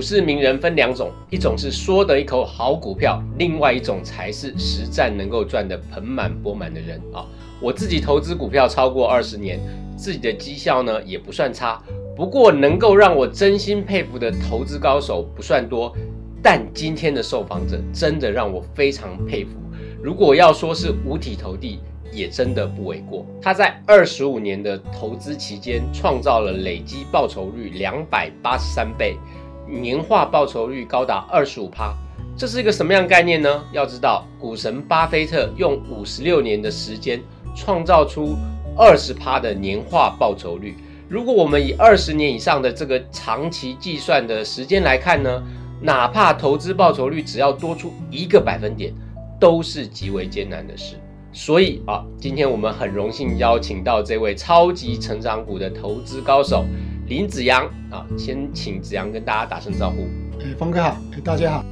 股市名人分两种，一种是说得一口好股票，另外一种才是实战能够赚得盆满钵满的人啊。我自己投资股票超过二十年，自己的绩效呢也不算差。不过能够让我真心佩服的投资高手不算多，但今天的受访者真的让我非常佩服。如果要说是五体投地，也真的不为过。他在二十五年的投资期间，创造了累积报酬率两百八十三倍，年化报酬率高达二十五趴。这是一个什么样概念呢？要知道，股神巴菲特用五十六年的时间创造出二十趴的年化报酬率。如果我们以二十年以上的这个长期计算的时间来看呢，哪怕投资报酬率只要多出一个百分点，都是极为艰难的事。所以啊，今天我们很荣幸邀请到这位超级成长股的投资高手林子阳啊，先请子阳跟大家打声招呼。哎，峰哥好，哎，大家好。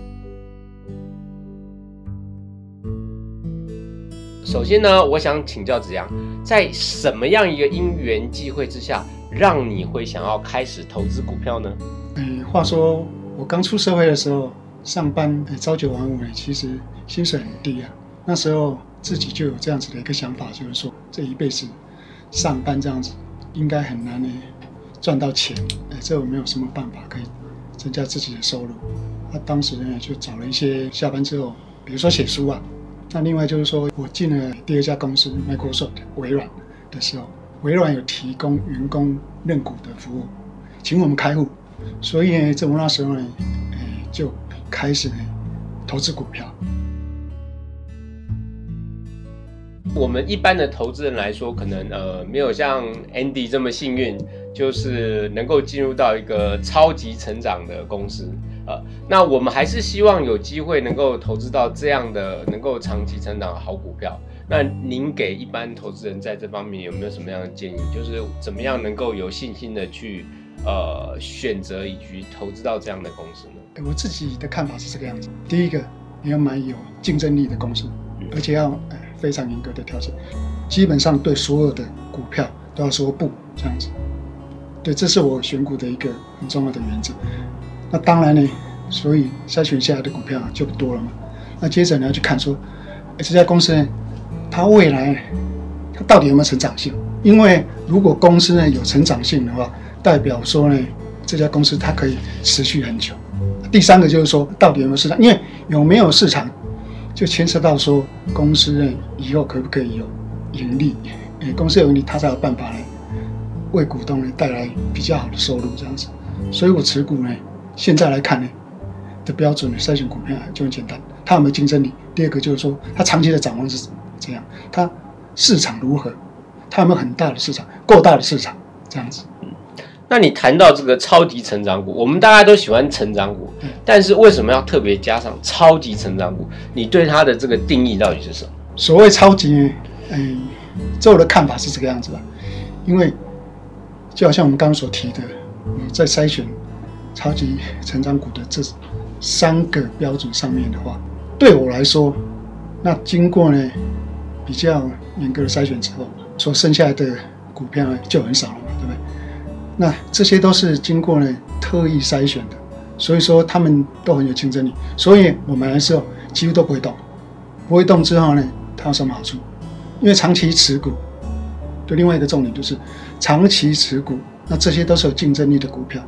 首先呢，我想请教子阳，在什么样一个因缘际会之下，让你会想要开始投资股票呢？哎，话说我刚出社会的时候，上班朝九晚五，其实薪水很低啊。那时候。自己就有这样子的一个想法，就是说这一辈子上班这样子应该很难呢赚到钱，哎，这我没有什么办法可以增加自己的收入。那当时呢就找了一些下班之后，比如说写书啊。那另外就是说我进了第二家公司 Microsoft 微软的时候，微软有提供员工认股的服务，请我们开户，所以呢，在我那时候呢，哎，就开始呢投资股票。我们一般的投资人来说，可能呃没有像 Andy 这么幸运，就是能够进入到一个超级成长的公司呃，那我们还是希望有机会能够投资到这样的能够长期成长的好股票。那您给一般投资人在这方面有没有什么样的建议？就是怎么样能够有信心的去呃选择以及投资到这样的公司呢？我自己的看法是这个样子：第一个，你要买有竞争力的公司，而且要。非常严格的挑选，基本上对所有的股票都要说不这样子。对，这是我选股的一个很重要的原则。那当然呢，所以筛选下来的股票就不多了嘛。那接着你要去看说，这家公司呢，它未来它到底有没有成长性？因为如果公司呢有成长性的话，代表说呢这家公司它可以持续很久。第三个就是说，到底有没有市场？因为有没有市场？就牵涉到说，公司呢以后可不可以有盈利？诶，公司有盈利，他才有办法呢，为股东呢带来比较好的收入这样子。所以我持股呢，现在来看呢的标准呢，筛选股票就很简单，它有没有竞争力？第二个就是说，它长期的展望是怎样？它市场如何？它有没有很大的市场？够大的市场这样子。那你谈到这个超级成长股，我们大家都喜欢成长股，但是为什么要特别加上超级成长股？你对它的这个定义到底是什么？所谓超级，嗯，在我的看法是这个样子的，因为就好像我们刚刚所提的，你在筛选超级成长股的这三个标准上面的话，对我来说，那经过呢比较严格的筛选之后，所剩下的股票呢就很少了嘛，对不对。那这些都是经过呢特意筛选的，所以说他们都很有竞争力。所以我买的时候几乎都不会动，不会动之后呢，它有什么好处？因为长期持股，对另外一个重点就是长期持股，那这些都是有竞争力的股票，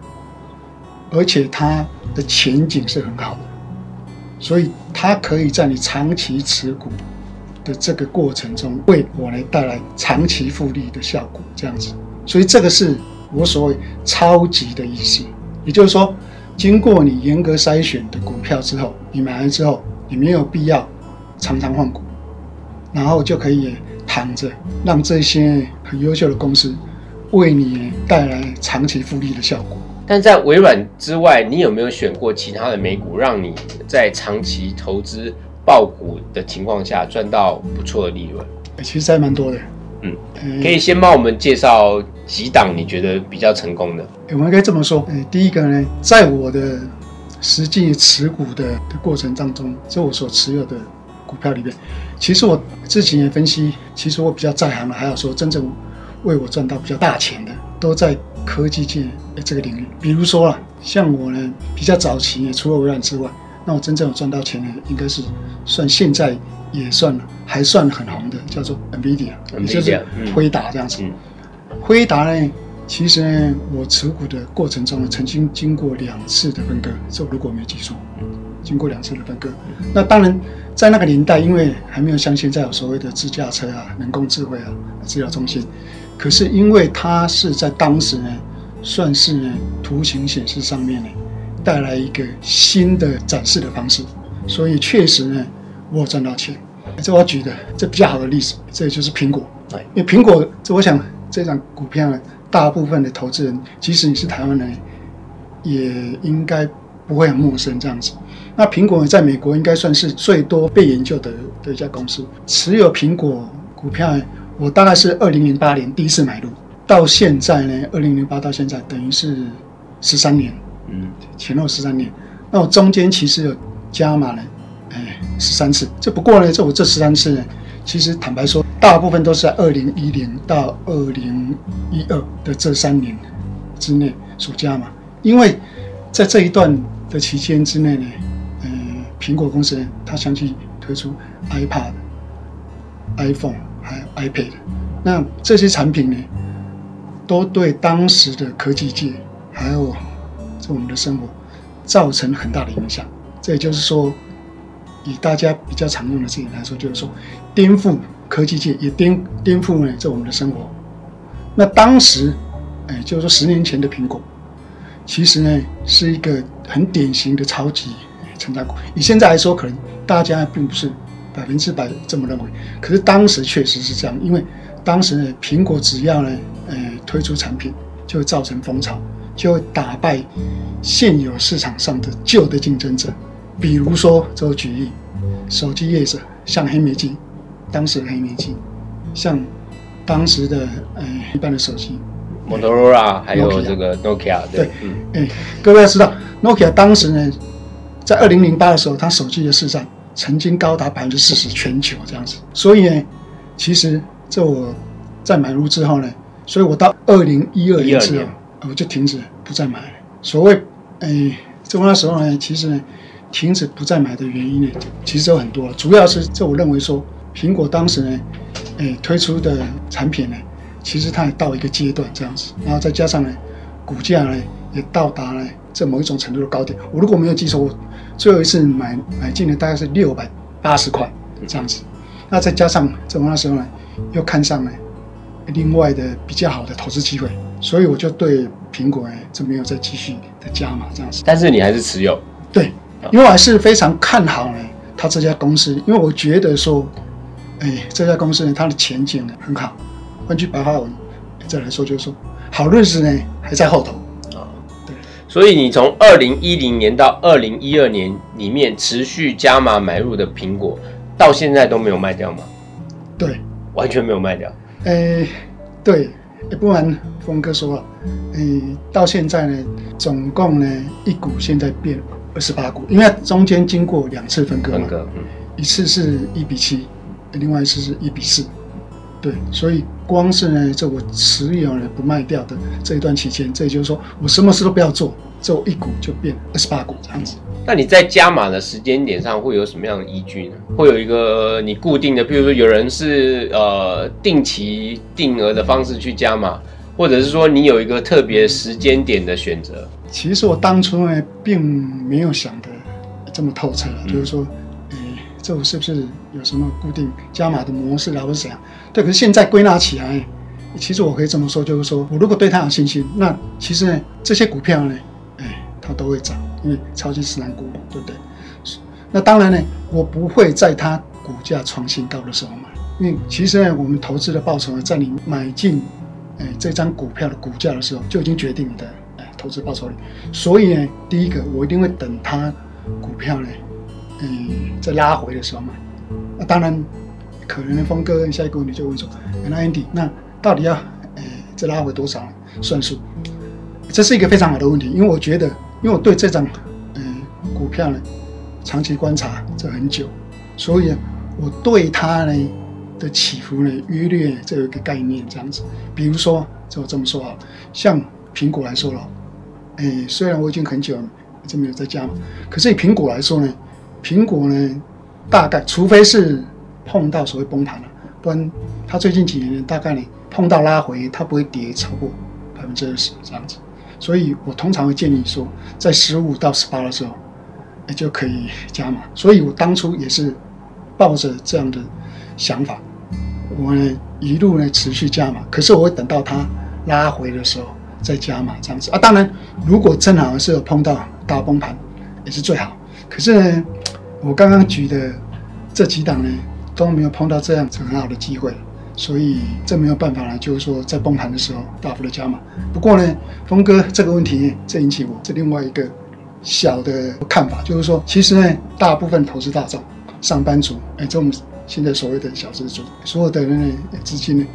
而且它的前景是很好的，所以它可以在你长期持股的这个过程中，为我来带来长期复利的效果。这样子，所以这个是。我所谓超级的意思，也就是说，经过你严格筛选的股票之后，你买来之后，你没有必要常常换股，然后就可以躺着，让这些很优秀的公司为你带来长期复利的效果。但在微软之外，你有没有选过其他的美股，让你在长期投资爆股的情况下赚到不错的利润？其实还蛮多的。嗯，可以先帮我们介绍几档你觉得比较成功的。我们可以这么说，呃，第一个呢，在我的实际持股的的过程当中，就我所持有的股票里面，其实我之前也分析，其实我比较在行的，还有说真正为我赚到比较大钱的，都在科技界的这个领域。比如说啊，像我呢比较早期，除了微软之外，那我真正有赚到钱的，应该是算现在也算还算很红的，叫做 NVIDIA，也就是辉达这样子。辉达呢，其实呢，我持股的过程中呢，曾经经过两次的分割，这如果没记错，经过两次的分割。那当然，在那个年代，因为还没有像现在有所谓的自驾车啊、人工智慧啊、资料中心，可是因为它是在当时呢，算是呢图形显示上面呢，带来一个新的展示的方式，所以确实呢，我有赚到钱。这我举的这比较好的例子，这就是苹果。因为苹果，这我想。这张股票呢，大部分的投资人，即使你是台湾人，也应该不会很陌生这样子。那苹果在美国应该算是最多被研究的的一家公司。持有苹果股票，我大概是二零零八年第一次买入，到现在呢，二零零八到现在等于是十三年，嗯，前后十三年。那我中间其实有加码了，哎，十三次。这不过呢，这我这十三次呢。其实坦白说，大部分都是在二零一零到二零一二的这三年之内所加嘛，因为在这一段的期间之内呢，呃，苹果公司呢，它相继推出 iPad、iPhone 还有 iPad，那这些产品呢，都对当时的科技界还有在我们的生活造成很大的影响。这也就是说。以大家比较常用的字眼来说，就是说颠覆科技界，也颠颠覆呢这我们的生活。那当时，哎，就是说十年前的苹果，其实呢是一个很典型的超级成长股。以现在来说，可能大家并不是百分之百这么认为，可是当时确实是这样，因为当时呢，苹果只要呢，呃，推出产品，就会造成风潮，就会打败现有市场上的旧的竞争者。比如说，就举例，手机业者像黑莓机，当时的黑莓机，像当时的呃一般的手机，Motorola 还有这个 Nokia，对，嗯，哎，各位要知道，Nokia 当时呢，在二零零八的时候，它手机的市占曾经高达百分之四十全球这样子。所以呢，其实这我在买入之后呢，所以我到二零一二年之后，我就停止不再买。所谓哎，这那时候呢，其实呢。停止不再买的原因呢，其实有很多，主要是这我认为说，苹果当时呢，诶推出的产品呢，其实它也到一个阶段这样子，然后再加上呢，股价呢也到达了这某一种程度的高点。我如果没有记错，我最后一次买买进的大概是六百八十块这样子，那再加上这那时候呢，又看上了另外的比较好的投资机会，所以我就对苹果呢就没有再继续的加码这样子。但是你还是持有？对。因为我还是非常看好呢，他这家公司，因为我觉得说，哎，这家公司呢，它的前景呢很好。换句白话文再来说，就是说，好日子呢还在后头所以你从二零一零年到二零一二年里面持续加码买入的苹果，到现在都没有卖掉吗？对，完全没有卖掉。哎，对，也不然峰哥说了，哎，到现在呢，总共呢一股现在变。二十八股，因为中间经过两次分割嘛，一次是一比七，另外一次是一比四，对，所以光是呢，这我持有呢不卖掉的这一段期间，这也就是说我什么事都不要做，这我一股就变二十八股这样子。那你在加码的时间点上会有什么样的依据呢？会有一个你固定的，比如说有人是呃定期定额的方式去加码，或者是说你有一个特别时间点的选择。其实我当初呢，并没有想的这么透彻，就是说，诶，这我是不是有什么固定加码的模式啊，或者怎样？对，可是现在归纳起来，其实我可以这么说，就是说我如果对它有信心，那其实呢，这些股票呢，哎，它都会涨，因为超级市场股，对不对？那当然呢，我不会在它股价创新高的时候买，因为其实呢，我们投资的报酬呢，在你买进哎这张股票的股价的时候，就已经决定你的。投资报酬率，所以呢，第一个我一定会等它股票呢，嗯，在拉回的时候买。那当然，可能峰哥下一个问题就问说，那 Andy，那到底要呃再拉回多少算数？这是一个非常好的问题，因为我觉得，因为我对这张嗯股票呢长期观察这很久，所以我对它呢的起伏呢约略这个概念这样子。比如说，就这么说啊，像。苹果来说了，哎，虽然我已经很久了就没有在加嘛，可是以苹果来说呢，苹果呢，大概除非是碰到所谓崩盘了，不然它最近几年，大概你碰到拉回，它不会跌超过百分之二十这样子。所以我通常会建议说，在十五到十八的时候，也就可以加码。所以我当初也是抱着这样的想法，我呢一路呢持续加码。可是我会等到它拉回的时候再加码这样子啊。当然，如果正好是有碰到大崩盘，也是最好。可是呢，我刚刚举的这几档呢都没有碰到这样子很好的机会。所以这没有办法了，就是说在崩盘的时候大幅的加码。不过呢，峰哥这个问题，这引起我这另外一个小的看法，就是说，其实呢，大部分投资大众、上班族，哎，这种现在所谓的小资族，所有的人呢，资金呢，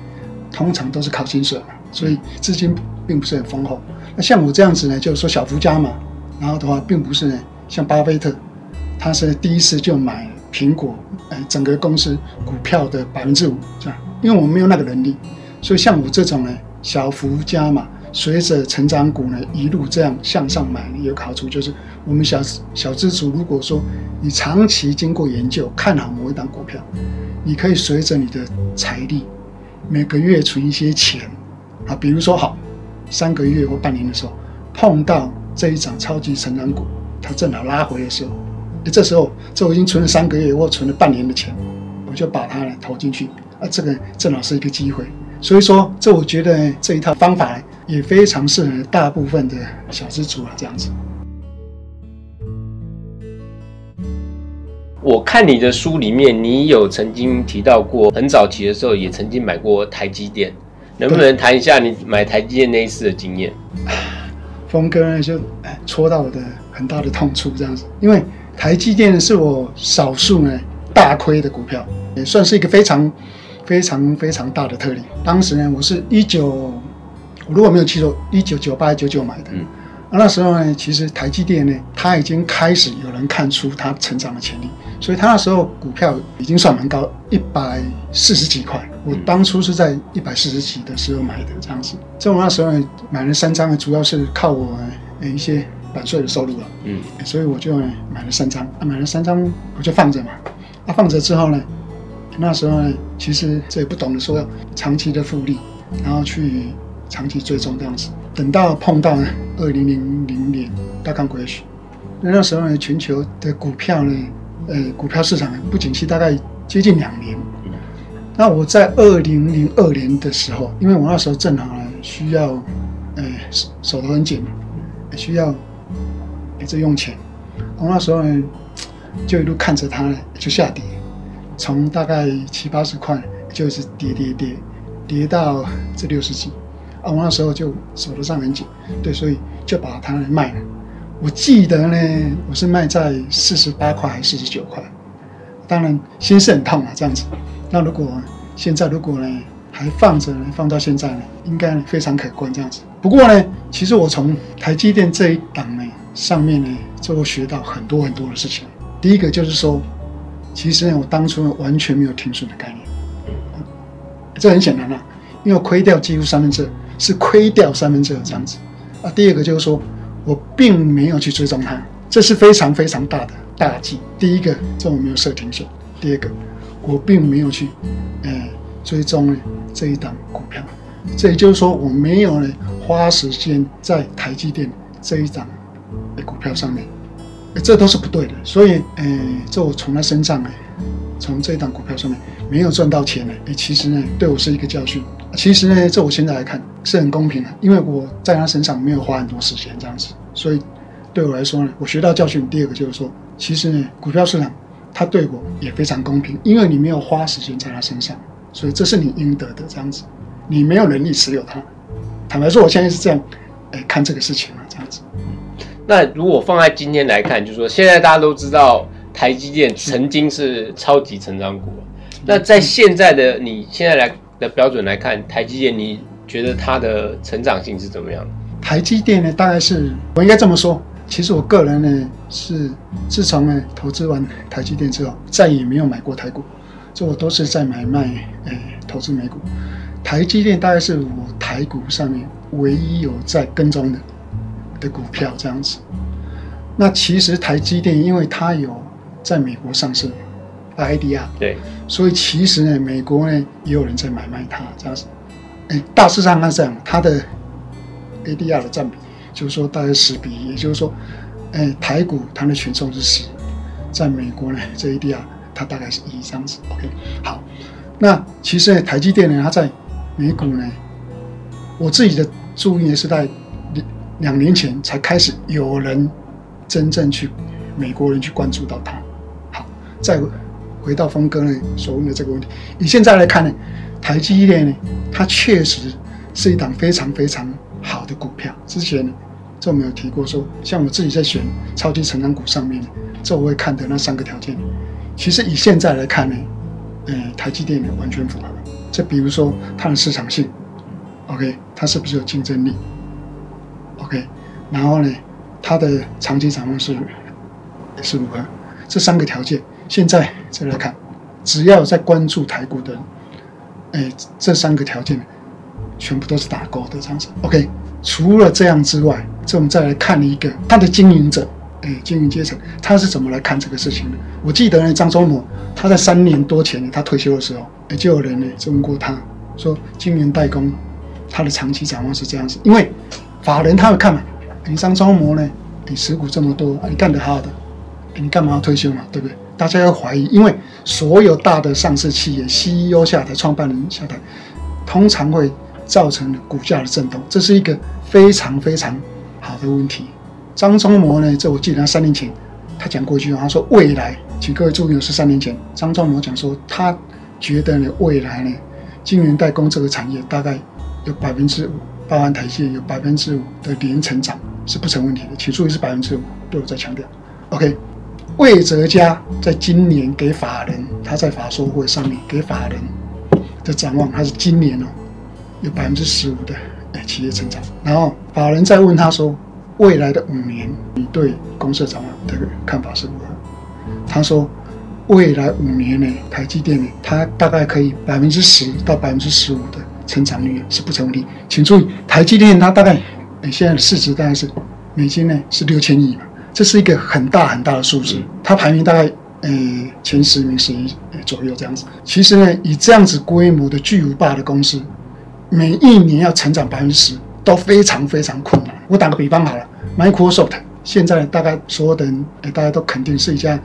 通常都是靠薪水嘛，所以资金并不是很丰厚。那像我这样子呢，就是说小幅加码，然后的话，并不是呢，像巴菲特，他是第一次就买苹果，哎，整个公司股票的百分之五这样。因为我们没有那个能力，所以像我这种呢，小幅加码，随着成长股呢一路这样向上买，有个好处就是，我们小小资主，如果说你长期经过研究看好某一档股票，你可以随着你的财力，每个月存一些钱啊，比如说好，三个月或半年的时候，碰到这一涨超级成长股，它正好拉回的时候，这时候这我已经存了三个月或存了半年的钱，我就把它呢投进去。啊，这个正好是一个机会，所以说这我觉得这一套方法也非常适合大部分的小资族啊，这样子。我看你的书里面，你有曾经提到过，很早期的时候也曾经买过台积电，能不能谈一下你买台积电那一次的经验？峰哥呢就戳到我的很大的痛处，这样子，因为台积电是我少数呢大亏的股票，也算是一个非常。非常非常大的特例。当时呢，我是一九，我如果没有记错，一九九八九九买的。嗯。那时候呢，其实台积电呢，它已经开始有人看出它成长的潜力，所以它那时候股票已经算蛮高，一百四十几块。我当初是在一百四十几的时候买的，这样子。在我那时候呢，买了三张呢，主要是靠我一些版税的收入了。嗯。所以我就买了三张，买了三张我就放着嘛。那放着之后呢？那时候呢，其实这也不懂得说要长期的复利，然后去长期追踪这样子。等到碰到二零零零年大康股市，那那时候呢，全球的股票呢，呃，股票市场不景气，大概接近两年。那我在二零零二年的时候，因为我那时候正好呢需要，呃，手手头很紧嘛，需要一直用钱。我那时候呢，就一路看着它呢，就下跌。从大概七八十块，就是跌跌跌，跌到这六十几，啊，我那时候就手头上很紧，对，所以就把它卖了。我记得呢，我是卖在四十八块还是四十九块，当然心是很痛啊，这样子。那如果现在如果呢还放着呢，放到现在呢，应该非常可观这样子。不过呢，其实我从台积电这一档呢上面呢，就会学到很多很多的事情。第一个就是说。其实呢，我当初完全没有停损的概念，这很简单啊，因为亏掉几乎三分之二，是亏掉三分之二这样子啊。第二个就是说我并没有去追踪它，这是非常非常大的大忌。第一个，这我没有设停损；第二个，我并没有去呃追踪呢这一档股票，这也就是说我没有呢花时间在台积电这一档的股票上面。这都是不对的，所以，诶，这我从他身上，诶，从这一档股票上面没有赚到钱呢，诶，其实呢，对我是一个教训。其实呢，这我现在来看是很公平的，因为我在他身上没有花很多时间这样子，所以对我来说呢，我学到教训。第二个就是说，其实呢，股票市场它对我也非常公平，因为你没有花时间在他身上，所以这是你应得的这样子。你没有能力持有它，坦白说，我现在是这样，诶，看这个事情啊，这样子。那如果放在今天来看，就是说现在大家都知道台积电曾经是超级成长股。那在现在的你现在来的标准来看，台积电你觉得它的成长性是怎么样台积电呢，大概是我应该这么说。其实我个人呢是自从呢投资完台积电之后，再也没有买过台股，这我都是在买卖诶投资美股。台积电大概是我台股上面唯一有在跟踪的的股票这样子。那其实台积电，因为它有在美国上市，IDR，对，所以其实呢，美国呢也有人在买卖它这样子。哎，大致上它是这样，它的 ADR 的占比就是说大概十比一，也就是说，哎，台股它的权重是十，在美国呢这 ADR 它大概是一这样子。OK，好，那其实呢，台积电呢它在美股呢，我自己的注意呢是在两年前才开始有人。真正去美国人去关注到它，好，再回到峰哥呢所问的这个问题，以现在来看呢，台积电呢，它确实是一档非常非常好的股票。之前呢，这我们有提过说，像我自己在选超级成长股上面，这我会看的那三个条件，其实以现在来看呢，呃，台积电呢完全符合。就比如说它的市场性，OK，它是不是有竞争力？OK，然后呢？它的长期展望是是如何？这三个条件，现在再来看，只要在关注台股的，哎，这三个条件全部都是打勾的这样子。OK，除了这样之外，这我们再来看一个它的经营者，哎，经营阶层他是怎么来看这个事情的？我记得呢，张忠谋他在三年多前他退休的时候，哎，就有人呢问过他说，今年代工他的长期展望是这样子，因为法人他会看嘛。你张忠谋呢？你持股这么多，你干得好的，你干嘛要退休嘛？对不对？大家要怀疑，因为所有大的上市企业 CEO 下台、创办人下台，通常会造成股价的震动，这是一个非常非常好的问题。张忠谋呢？这我记得他三年前他讲过一句话，他说未来，请各位注意，是三年前张忠谋讲说，他觉得呢，未来呢，晶圆代工这个产业大概有百分之五，包含台积有百分之五的年成长。是不成问题的，起初也是百分之五，都有在强调。OK，魏哲家在今年给法人，他在法说会上面给法人的展望，他是今年哦有百分之十五的哎企业成长。然后法人在问他说，未来的五年你对公司展望的看法是如何？他说，未来五年呢，台积电呢，它大概可以百分之十到百分之十五的成长率是不成问题。请注意，台积电它大概。现在的市值大概是美金呢是六千亿嘛，这是一个很大很大的数字，它排名大概呃前十名十一左右这样子。其实呢，以这样子规模的巨无霸的公司，每一年要成长百分之十都非常非常困难。我打个比方好了，Microsoft 现在大概所有的人大家都肯定是一家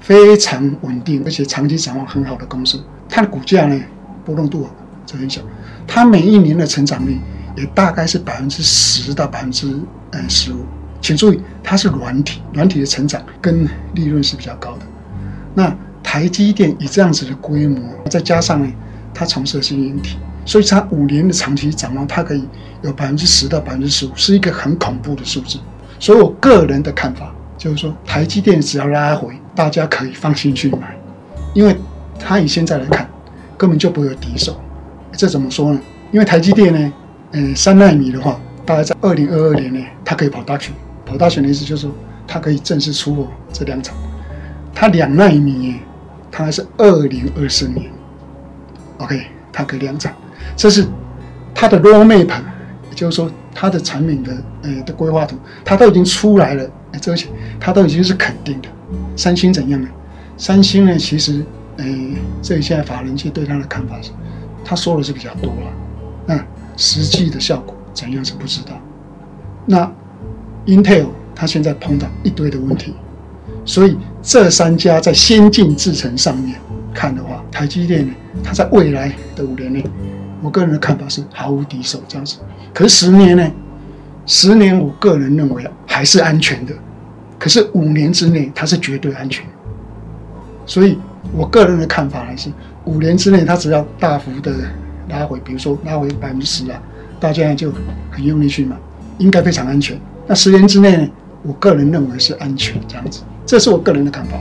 非常稳定而且长期展望很好的公司，它的股价呢波动度就很小，它每一年的成长率。也大概是百分之十到百分之嗯十五，请注意，它是软体，软体的成长跟利润是比较高的。那台积电以这样子的规模，再加上呢，它从事的是硬体，所以它五年的长期展望，它可以有百分之十到百分之十五，是一个很恐怖的数字。所以我个人的看法就是说，台积电只要拉回，大家可以放心去买，因为它以现在来看，根本就不会有敌手。这怎么说呢？因为台积电呢。嗯，三纳米的话，大概在二零二二年呢，它可以跑大选。跑大选的意思就是说，它可以正式出货这两场。它两纳米，它是二零二四年，OK，它可以量产。这是它的 roadmap，也就是说它的产品的呃的规划图，它都已经出来了，而且它都已经是肯定的。三星怎样呢？三星呢，其实呃，这里现在法人界对它的看法是，他说的是比较多了，那。实际的效果怎样是不知道。那 Intel 它现在碰到一堆的问题，所以这三家在先进制程上面看的话，台积电呢，它在未来的五年内，我个人的看法是毫无敌手这样子。可是十年呢？十年我个人认为还是安全的，可是五年之内它是绝对安全。所以我个人的看法还是五年之内它只要大幅的。拉回，比如说拉回百分之十啊，大家就很用力去买，应该非常安全。那十年之内呢，我个人认为是安全这样子，这是我个人的看法。